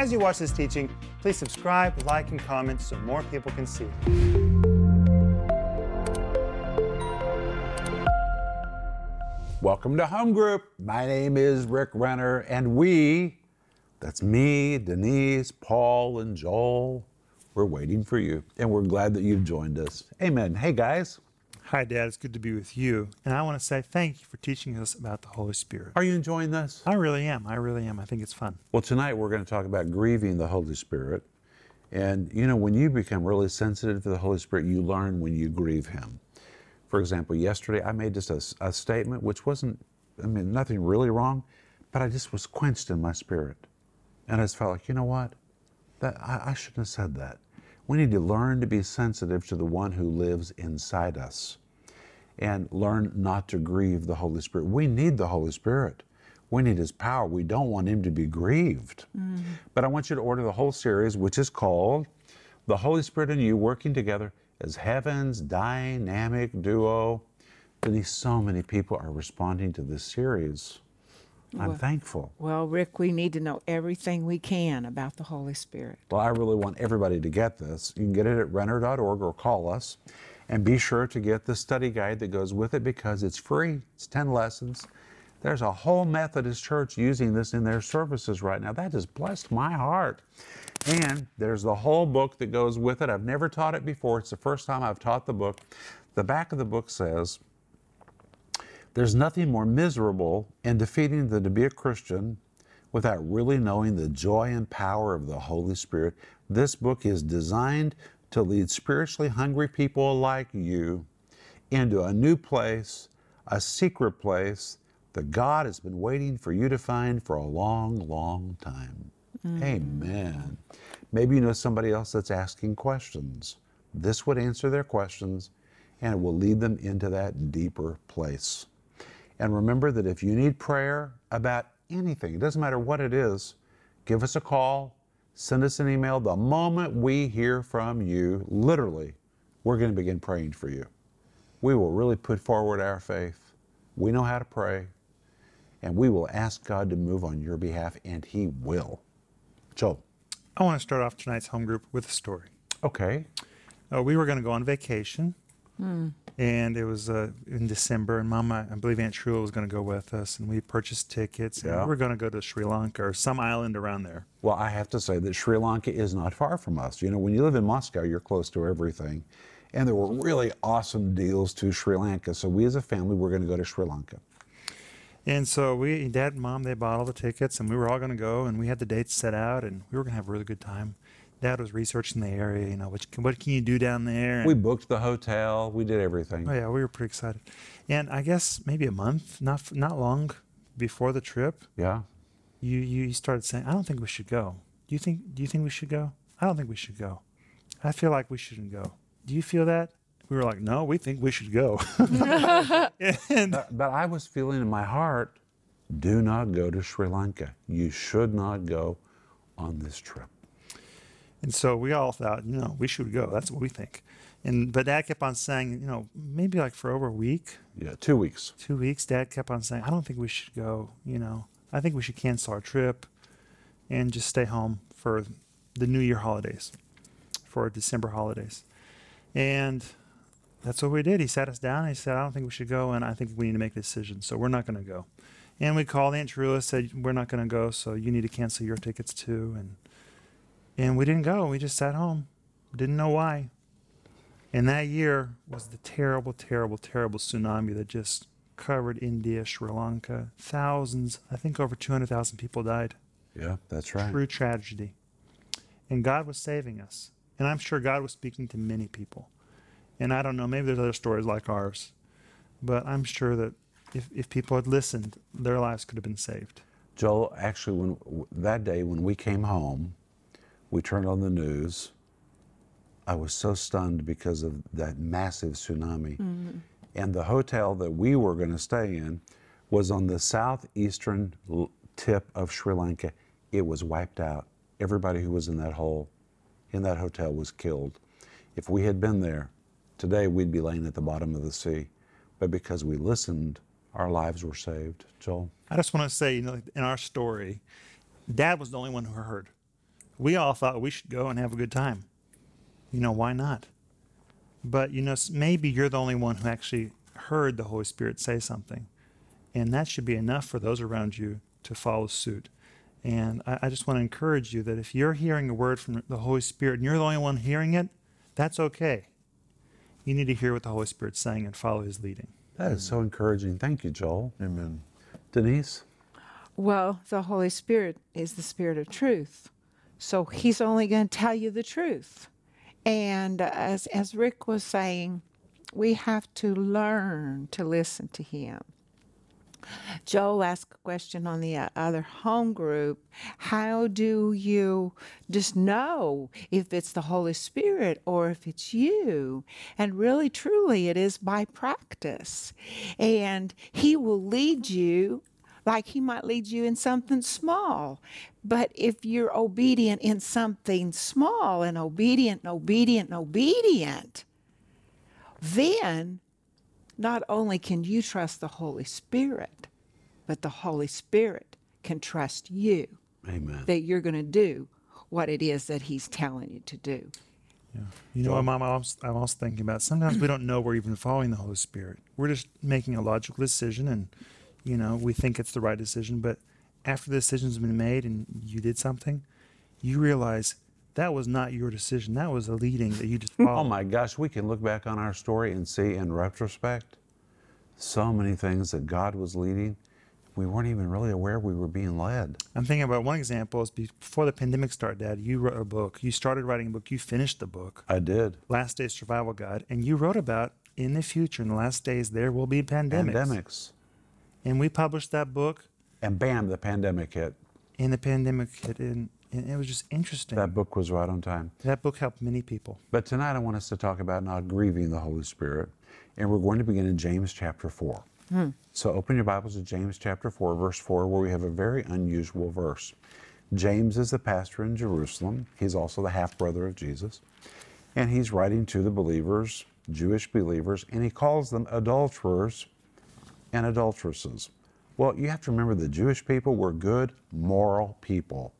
As you watch this teaching, please subscribe, like, and comment so more people can see. Welcome to Home Group. My name is Rick Renner, and we, that's me, Denise, Paul, and Joel, we're waiting for you, and we're glad that you've joined us. Amen. Hey, guys. Hi, Dad. It's good to be with you. And I want to say thank you for teaching us about the Holy Spirit. Are you enjoying this? I really am. I really am. I think it's fun. Well, tonight we're going to talk about grieving the Holy Spirit. And, you know, when you become really sensitive to the Holy Spirit, you learn when you grieve Him. For example, yesterday I made just a, a statement which wasn't, I mean, nothing really wrong, but I just was quenched in my spirit. And I just felt like, you know what? That, I, I shouldn't have said that. We need to learn to be sensitive to the one who lives inside us and learn not to grieve the Holy Spirit. We need the Holy Spirit. We need His power. We don't want Him to be grieved. Mm. But I want you to order the whole series, which is called The Holy Spirit and You Working Together as Heaven's Dynamic Duo. Denise, so many people are responding to this series. I'm Well- thankful. Well, Rick, we need to know everything we can about the Holy Spirit. Well, I really want everybody to get this. You can get it at renner.org or call us. And be sure to get the study guide that goes with it because it's free. It's 10 lessons. There's a whole Methodist church using this in their services right now. That has blessed my heart. And there's the whole book that goes with it. I've never taught it before. It's the first time I've taught the book. The back of the book says, there's nothing more miserable and defeating than to be a Christian without really knowing the joy and power of the Holy Spirit. This book is designed to lead spiritually hungry people like you into a new place, a secret place that God has been waiting for you to find for a long, long time. Mm. Amen. Maybe you know somebody else that's asking questions. This would answer their questions and it will lead them into that deeper place. And remember that if you need prayer about anything, it doesn't matter what it is, give us a call, send us an email. The moment we hear from you, literally, we're going to begin praying for you. We will really put forward our faith. We know how to pray, and we will ask God to move on your behalf, and He will. Joe, I want to start off tonight's home group with a story. okay. Uh, we were going to go on vacation, and it was uh, in December. And Mama, I believe Aunt Trula was going to go with us, and we purchased tickets. And Yeah. we were going to go to Sri Lanka or some island around there. Well, I have to say that Sri Lanka is not far from us. You know, when you live in Moscow, you're close to everything. And there were really awesome deals to Sri Lanka. So we as a family, we're going to go to Sri Lanka. And so we, Dad and Mom, they bought all the tickets, and we were all going to go, and we had the dates set out, and we were going to have a really good time. Dad was researching the area, you know, what can, what can you do down there? We booked the hotel, we did everything. Oh yeah, we were pretty excited. And I guess maybe a month, not not long before the trip, Yeah. you you started saying, "I don't think we should go." Do you think Do you think we should go? I don't think we should go. I feel like we shouldn't go. Do you feel that? We were like, "No, we think we should go." and But, but I was feeling in my heart, do not go to Sri Lanka. You should not go on this trip. And so we all thought, you know, we should go. That's what we think. And but Dad kept on saying, you know, maybe like for over a week, Yeah, two weeks. two weeks, Dad kept on saying, I don't think we should go. You know, I think we should cancel our trip and just stay home for the New Year holidays, for December holidays. And that's what we did. He sat us down and he said, I don't think we should go, and I think we need to make a decision. So we're not going to go. And we called Aunt Trula, said, We're not going to go, so you need to cancel your tickets too. And and we didn't go. We just sat home. Didn't know why. And that year was the terrible, terrible, terrible tsunami that just covered India, Sri Lanka. Thousands, I think over 200,000 people died. Yeah, that's right. True tragedy. And God was saving us. And I'm sure God was speaking to many people. And I don't know, maybe there's other stories like ours. But I'm sure that if, if people had listened, their lives could have been saved. Joel, actually, when that day when we came home, we turned on the news. I was so stunned because of that massive tsunami. Mm-hmm. And the hotel that we were going to stay in was on the southeastern tip of Sri Lanka. It was wiped out. Everybody who was in that hole, in that hotel, was killed. If we had been there, today we'd be laying at the bottom of the sea. But because we listened, our lives were saved. Joel? I just want to say, you know, in our story, Dad was the only one who heard. We all thought we should go and have a good time. You know, why not? But, you know, maybe you're the only one who actually heard the Holy Spirit say something. And that should be enough for those around you to follow suit. And I, I just want to encourage you that if you're hearing a word from the Holy Spirit and you're the only one hearing it, that's okay. You need to hear what the Holy Spirit's saying and follow his leading. That is so encouraging. Thank you, Joel. Amen. Denise? Well, the Holy Spirit is the Spirit of truth. So He's only going to tell you the truth. And as, as Rick was saying, we have to learn to listen to Him. Joel asked a question on the other home group. How do you just know if it's the Holy Spirit or if it's you? And really, truly, it is by practice. And He will lead you like He might lead you in something small. But if you're obedient in something small and obedient and obedient and obedient, then not only can you trust the Holy Spirit, but the Holy Spirit can trust you Amen. that you're going to do what it is that He's telling you to do. Yeah. You know what, Mom? I'm also, I'm also thinking about sometimes we don't know we're even following the Holy Spirit. We're just making a logical decision, and you know we think it's the right decision. But after the decision's been made and you did something, you realize that was not your decision. That was a leading that you just oh, followed. Oh my gosh, we can look back on our story and see in retrospect so many things that God was leading. We weren't even really aware we were being led. I'm thinking about one example is before the pandemic started, Dad. You wrote a book. You started writing a book. You finished the book, I did. Last Days Survival Guide, and you wrote about in the future, in the last days, there will be pandemics. Pandemics. And we published that book, And bam, the pandemic hit. and the pandemic hit, and, and it was just interesting. That book was right on time. That book helped many people. But tonight I want us to talk about not grieving the Holy Spirit. And we're going to begin in James chapter 4. Hmm. So open your Bibles to James chapter 4, verse 4, where we have a very unusual verse. James is the pastor in Jerusalem. He's also the half brother of Jesus. And he's writing to the believers, Jewish believers, and he calls them adulterers and adulteresses. Well, you have to remember the Jewish people were good, moral people,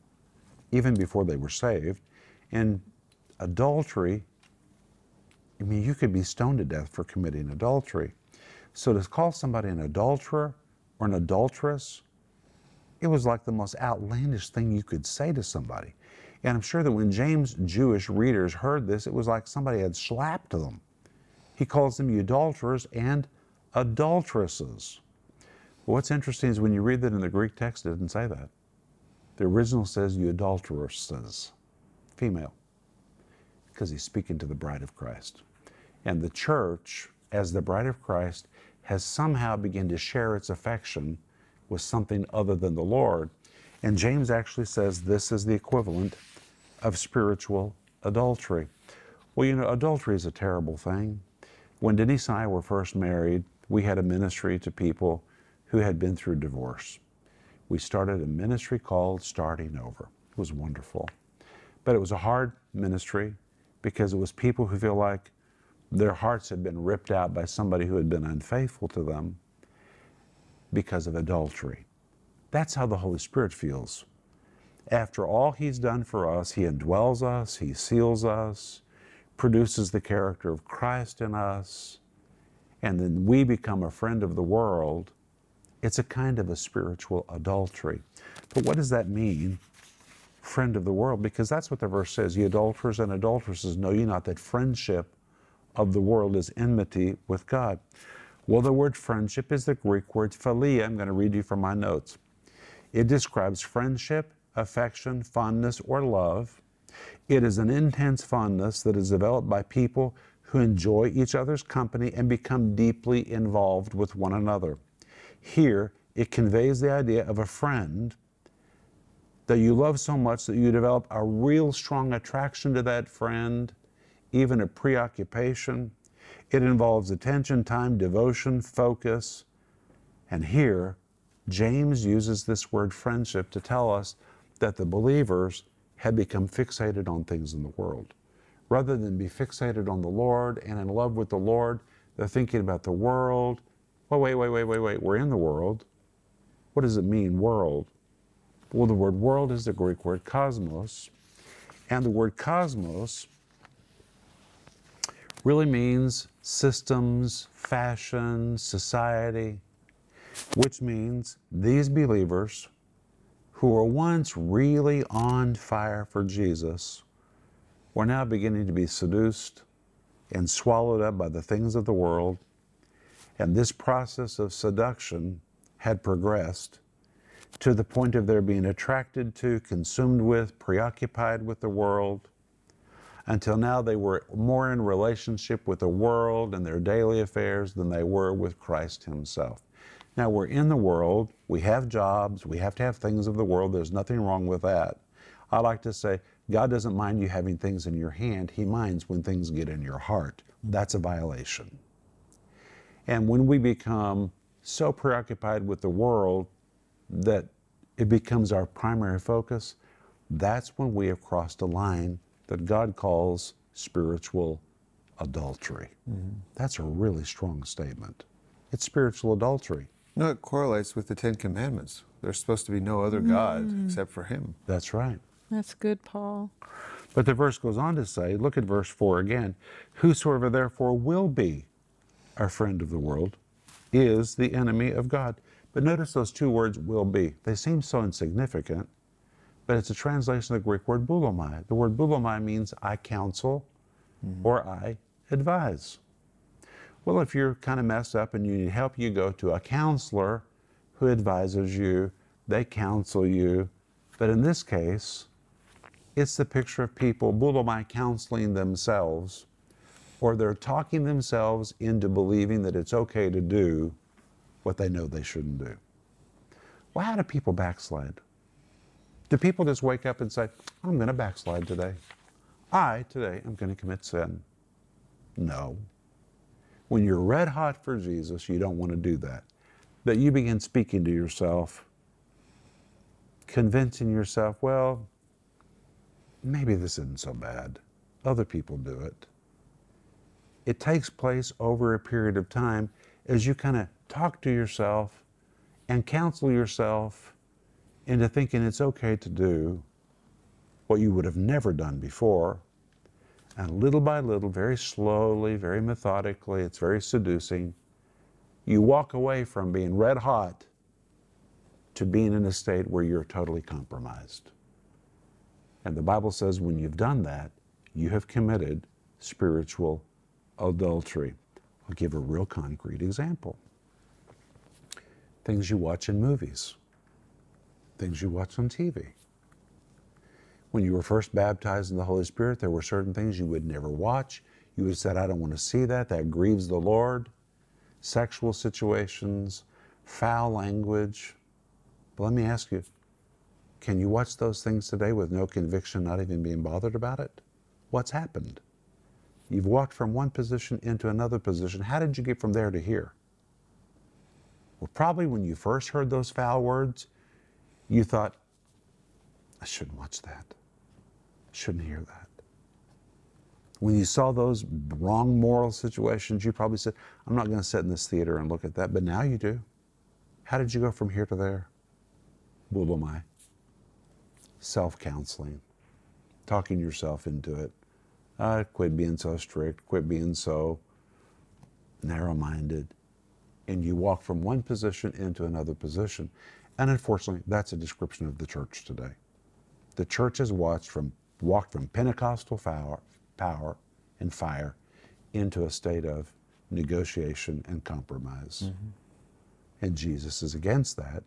even before they were saved. And adultery I mean, you could be stoned to death for committing adultery. So to call somebody an adulterer or an adulteress, it was like the most outlandish thing you could say to somebody. And I'm sure that when James' Jewish readers heard this, it was like somebody had slapped them. He calls them adulterers and adulteresses. What's interesting is when you read that in the Greek text, it doesn't say that. The original says you adulteresses, female, because he's speaking to the bride of Christ. And the church, as the bride of Christ, has somehow begun to share its affection with something other than the Lord. And James actually says this is the equivalent of spiritual adultery. Well, you know, adultery is a terrible thing. When Denise and I were first married, we had a ministry to people who had been through divorce. We started a ministry called Starting Over. It was wonderful. But it was a hard ministry because it was people who feel like their hearts had been ripped out by somebody who had been unfaithful to them because of adultery. That's how the Holy Spirit feels. After all He's done for us, He indwells us, He seals us, produces the character of Christ in us, and then we become a friend of the world. It's a kind of a spiritual adultery. But what does that mean? Friend of the world, because that's what the verse says. Ye adulterers and adulteresses, know ye not that friendship of the world is enmity with God. Well, the word friendship is the Greek word philia. I'm going to read you from my notes. It describes friendship, affection, fondness, or love. It is an intense fondness that is developed by people who enjoy each other's company and become deeply involved with one another. Here, it conveys the idea of a friend that you love so much that you develop a real strong attraction to that friend, even a preoccupation. It involves attention, time, devotion, focus. And here, James uses this word friendship to tell us that the believers had become fixated on things in the world. Rather than be fixated on the Lord and in love with the Lord, they're thinking about the world. Well, wait, wait, wait, wait, wait. We're in the world. What does it mean, world? Well, the word world is the Greek word cosmos. And the word cosmos really means systems, fashion, society, which means these believers who were once really on fire for Jesus were now beginning to be seduced and swallowed up by the things of the world. And this process of seduction had progressed to the point of their being attracted to, consumed with, preoccupied with the world, until now they were more in relationship with the world and their daily affairs than they were with Christ Himself. Now we're in the world, we have jobs, we have to have things of the world, there's nothing wrong with that. I like to say, God doesn't mind you having things in your hand, He minds when things get in your heart. That's a violation. And when we become so preoccupied with the world that it becomes our primary focus, that's when we have crossed a line that God calls spiritual adultery. Mm-hmm. That's a really strong statement. It's spiritual adultery. No, it correlates with the Ten Commandments. There's supposed to be no other mm. God except for Him. That's right. That's good, Paul. But the verse goes on to say, look at verse 4 again. Whosoever therefore will be our friend of the world is the enemy of God. But notice those two words, will be. They seem so insignificant, but it's a translation of the Greek word boulomai. The word boulomai means I counsel mm-hmm. or I advise. Well, if you're kind of messed up and you need help, you go to a counselor who advises you, they counsel you. But in this case, it's the picture of people, boulomai, counseling themselves, or they're talking themselves into believing that it's okay to do what they know they shouldn't do. Well, how do people backslide? Do people just wake up and say, I'm going to backslide today? I, today, am going to commit sin? No. When you're red hot for Jesus, you don't want to do that. That you begin speaking to yourself, convincing yourself, well, maybe this isn't so bad. Other people do it. It takes place over a period of time as you kind of talk to yourself and counsel yourself into thinking it's okay to do what you would have never done before. And little by little, very slowly, very methodically, it's very seducing, you walk away from being red hot to being in a state where you're totally compromised. And the Bible says when you've done that, you have committed spiritual adultery. I'll give a real concrete example. Things you watch in movies, things you watch on TV. When you were first baptized in the Holy Spirit, there were certain things you would never watch. You would have said, I don't want to see that. That grieves the Lord. Sexual situations, foul language. But let me ask you, can you watch those things today with no conviction, not even being bothered about it? What's happened? You've walked from one position into another position. How did you get from there to here? Well, probably when you first heard those foul words, you thought, I shouldn't watch that. I shouldn't hear that. When you saw those wrong moral situations, you probably said, I'm not going to sit in this theater and look at that. But now you do. How did you go from here to there? Boulomai self counseling, talking yourself into it. Uh, quit being so strict, quit being so narrow minded. And you walk from one position into another position. And unfortunately, that's a description of the church today. The church has watched from, walked from Pentecostal power, power and fire into a state of negotiation and compromise. Mm-hmm. And Jesus is against that.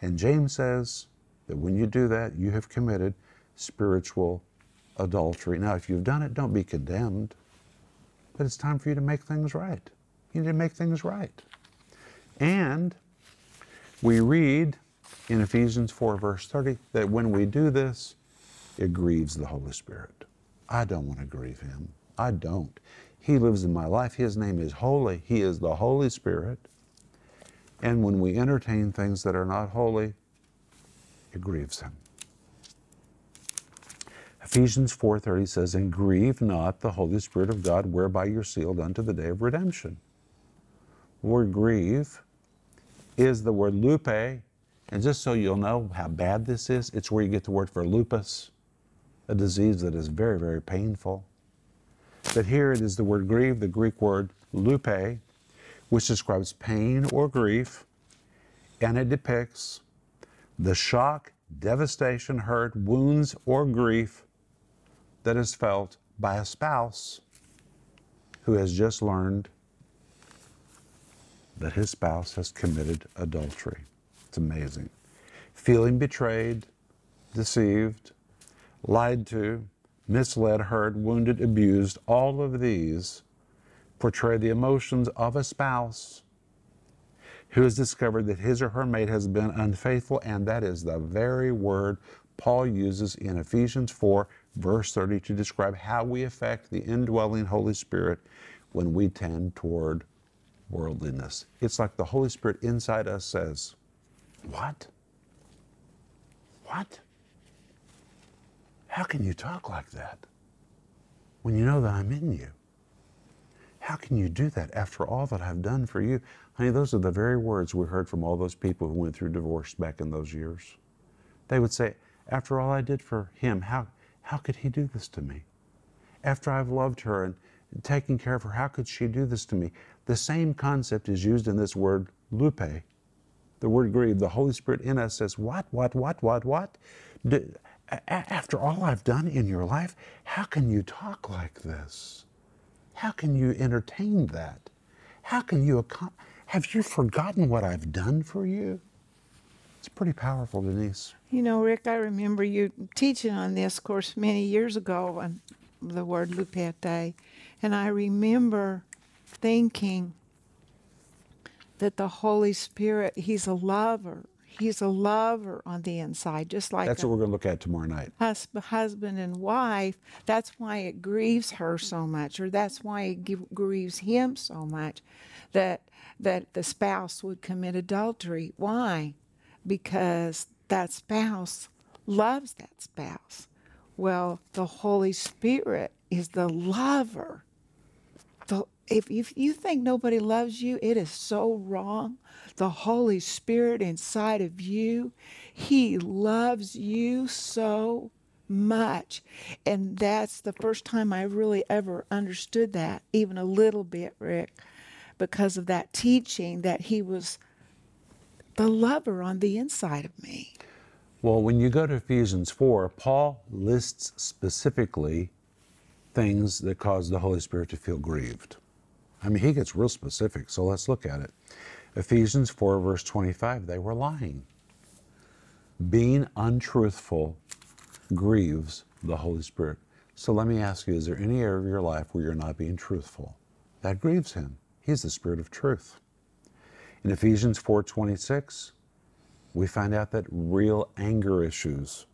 And James says, that when you do that, you have committed spiritual adultery. Now, if you've done it, don't be condemned, but it's time for you to make things right. You need to make things right. And we read in Ephesians 4, verse 30, that when we do this, it grieves the Holy Spirit. I don't want to grieve Him. I don't. He lives in my life. His name is holy. He is the Holy Spirit. And when we entertain things that are not holy, it grieves him. Ephesians 4:30 says, "And grieve not the Holy Spirit of God, whereby you're sealed unto the day of redemption." The word grieve is the word lupe, and just so you'll know how bad this is, it's where you get the word for lupus. a disease that is very, very painful. But here it is the word grieve, the Greek word lupe, which describes pain or grief, and it depicts the shock, devastation, hurt, wounds, or grief that is felt by a spouse who has just learned that his spouse has committed adultery. It's amazing. Feeling betrayed, deceived, lied to, misled, hurt, wounded, abused, all of these portray the emotions of a spouse who has discovered that his or her mate has been unfaithful, and that is the very word Paul uses in Ephesians 4, verse 30, to describe how we affect the indwelling Holy Spirit when we tend toward worldliness. It's like the Holy Spirit inside us says, What? What? How can you talk like that when you know that I'm in you? How can you do that after all that I've done for you? Honey, those are the very words we heard from all those people who went through divorce back in those years. They would say, After all I did for him, how, how could he do this to me? After I've loved her and taken care of her, how could she do this to me? The same concept is used in this word lupe, the word grieve. The Holy Spirit in us says, What, what, what, what, what? Do, after all I've done in your life, how can you talk like this? How can you entertain that? How can you, have you forgotten what I've done for you? It's pretty powerful, Denise. You know, Rick, I remember you teaching on this course many years ago on the word lupete. And I remember thinking that the Holy Spirit, He's a lover. He's a lover on the inside, just like that's what we're going to look at tomorrow night. Hus- husband and wife. That's why it grieves her so much, or that's why it g- grieves him so much, that that the spouse would commit adultery. Why? Because that spouse loves that spouse. Well, the Holy Spirit is the lover. The, if, if you think nobody loves you, it is so wrong. The Holy Spirit inside of you, He loves you so much. And that's the first time I really ever understood that, even a little bit, Rick, because of that teaching that He was the lover on the inside of me. Well, when you go to Ephesians 4, Paul lists specifically things that cause the Holy Spirit to feel grieved. I mean, he gets real specific, so let's look at it. Ephesians 4, verse 25, they were lying. Being untruthful grieves the Holy Spirit. So let me ask you, is there any area of your life where you're not being truthful? That grieves him. He's the Spirit of truth. In Ephesians 4:26, we find out that real anger issues,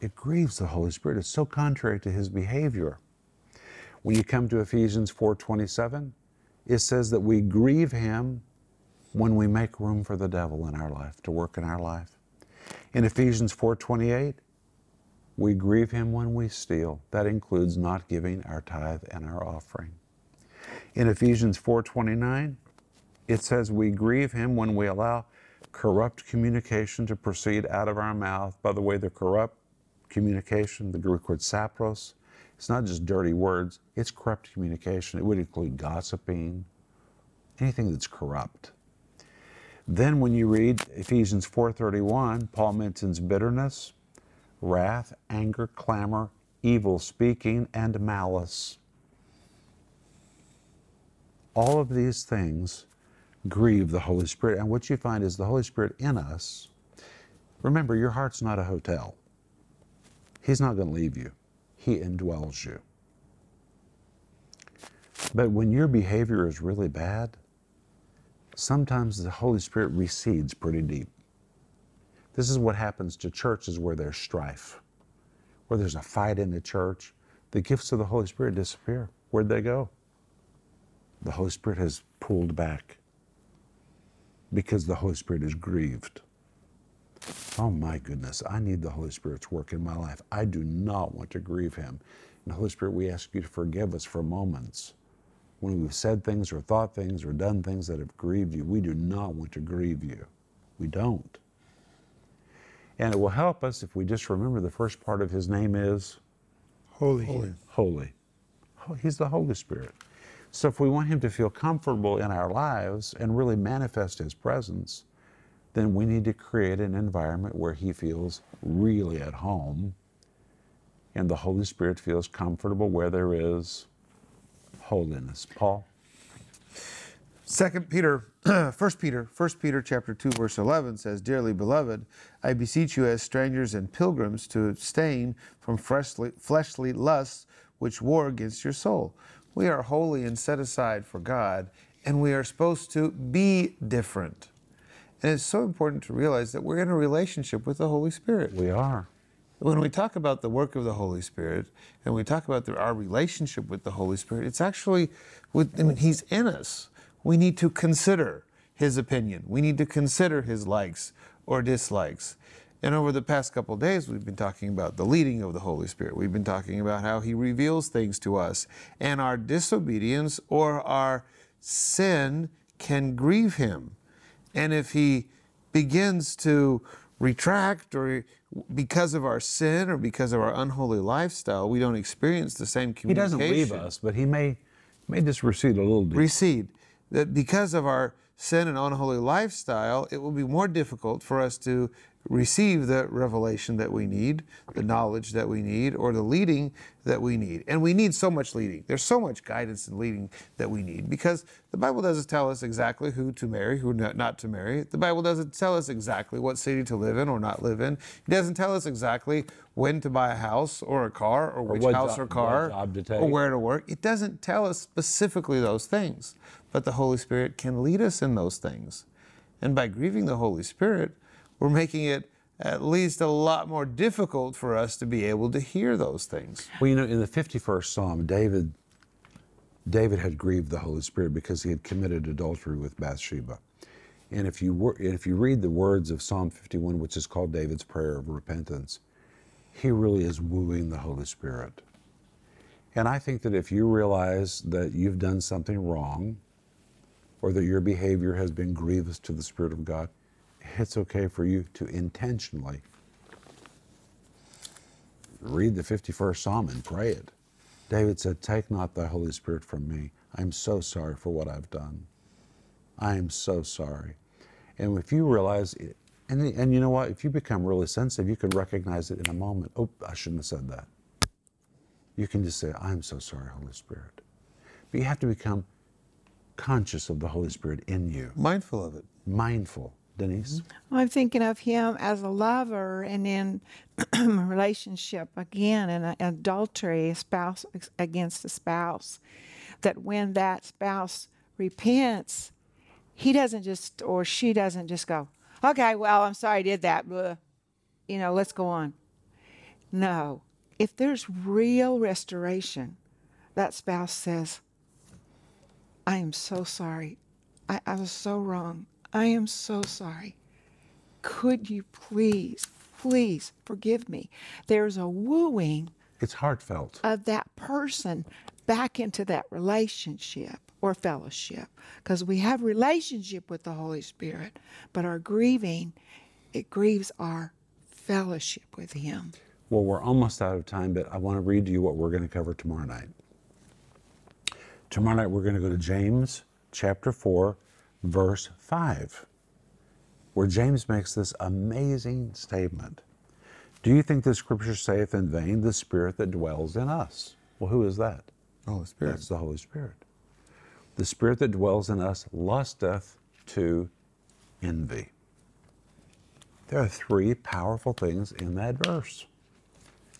it grieves the Holy Spirit. It's so contrary to his behavior. When you come to Ephesians 4:27, it says that we grieve him when we make room for the devil in our life to work in our life. In Ephesians 4:28, we grieve him when we steal. That includes not giving our tithe and our offering. In Ephesians 4:29, it says we grieve him when we allow corrupt communication to proceed out of our mouth. By the way, the corrupt communication, the Greek word sapros, it's not just dirty words, it's corrupt communication. It would include gossiping, anything that's corrupt. Then when you read Ephesians 4:31, Paul mentions bitterness, wrath, anger, clamor, evil speaking, and malice. All of these things grieve the Holy Spirit. And what you find is the Holy Spirit in us. Remember, your heart's not a hotel. He's not going to leave you, He indwells you. But when your behavior is really bad, sometimes the Holy Spirit recedes pretty deep. This is what happens to churches where there's strife, where there's a fight in the church. The gifts of the Holy Spirit disappear. Where'd they go? The Holy Spirit has pulled back because the Holy Spirit is grieved. Oh my goodness, I need the Holy Spirit's work in my life. I do not want to grieve Him. And Holy Spirit, we ask you to forgive us for moments when we've said things or thought things or done things that have grieved you. We do not want to grieve you. We don't. And it will help us if we just remember the first part of his name is Holy. holy. Oh, He's the Holy Spirit. So if we want him to feel comfortable in our lives and really manifest his presence, then we need to create an environment where he feels really at home and the Holy Spirit feels comfortable where there is holiness. Paul? Second Peter, First Peter, First Peter chapter two verse eleven says, "Dearly beloved, I beseech you as strangers and pilgrims to abstain from fleshly, fleshly lusts which war against your soul. We are holy and set aside for God, and we are supposed to be different. And it's so important to realize that we're in a relationship with the Holy Spirit. We are. When we talk about the work of the Holy Spirit and we talk about the, our relationship with the Holy Spirit, it's actually, with, I mean, He's in us. We need to consider His opinion. We need to consider His likes or dislikes. And over the past couple of days, we've been talking about the leading of the Holy Spirit. We've been talking about how He reveals things to us, and our disobedience or our sin can grieve Him. And if He begins to retract or because of our sin or because of our unholy lifestyle, we don't experience the same communication. He doesn't leave us, but he may may just recede a little bit. Recede. That because of our sin and unholy lifestyle, it will be more difficult for us to receive the revelation that we need, the knowledge that we need, or the leading that we need. And we need so much leading. There's so much guidance and leading that we need because the Bible doesn't tell us exactly who to marry, who not to marry. The Bible doesn't tell us exactly what city to live in or not live in. It doesn't tell us exactly when to buy a house or a car or which house or car job to or where to work. It doesn't tell us specifically those things, but the Holy Spirit can lead us in those things. And by grieving the Holy Spirit, we're making it at least a lot more difficult for us to be able to hear those things. Well, you know, in the 51st Psalm, David David had grieved the Holy Spirit because he had committed adultery with Bathsheba. And if you were, if you read the words of Psalm 51, which is called David's prayer of repentance, he really is wooing the Holy Spirit. And I think that if you realize that you've done something wrong or that your behavior has been grievous to the Spirit of God, it's okay for you to intentionally read the 51st Psalm and pray it. David said, Take not thy Holy Spirit from me. I'm so sorry for what I've done. I am so sorry. And if you realize, it, and, and you know what, if you become really sensitive, you can recognize it in a moment. Oh, I shouldn't have said that. You can just say, I'm so sorry, Holy Spirit. But you have to become conscious of the Holy Spirit in you, Mindful of it. mindful. Denise? Mm-hmm. I'm thinking of him as a lover and in a relationship again in a- adultery, a spouse against a spouse. That when that spouse repents, he doesn't just or she doesn't just go, okay, well, I'm sorry I did that. Blah. You know, let's go on. No. If there's real restoration, that spouse says, I am so sorry. I, I was so wrong. I am so sorry. Could you please, please forgive me? There's a wooing It's heartfelt. of that person back into that relationship or fellowship because we have relationship with the Holy Spirit, but our grieving, it grieves our fellowship with Him. Well, we're almost out of time, but I want to read to you what we're going to cover tomorrow night. Tomorrow night, we're going to go to James chapter 4, verse 5, where James makes this amazing statement. Do you think the scripture saith in vain the Spirit that dwells in us? Well, who is that? Oh, the Holy Spirit. That's the Holy Spirit. The Spirit that dwells in us lusteth to envy. There are three powerful things in that verse.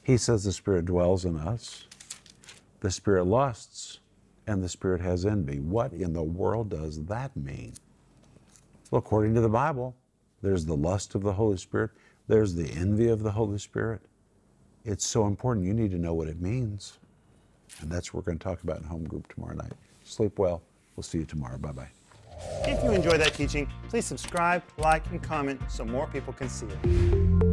He says the Spirit dwells in us, the Spirit lusts, and the Spirit has envy. What in the world does that mean? Well, according to the Bible, there's the lust of the Holy Spirit, there's the envy of the Holy Spirit. It's so important. You need to know what it means. And that's what we're going to talk about in home group tomorrow night. Sleep well. We'll see you tomorrow. Bye bye. If you enjoyed that teaching, please subscribe, like, and comment so more people can see it.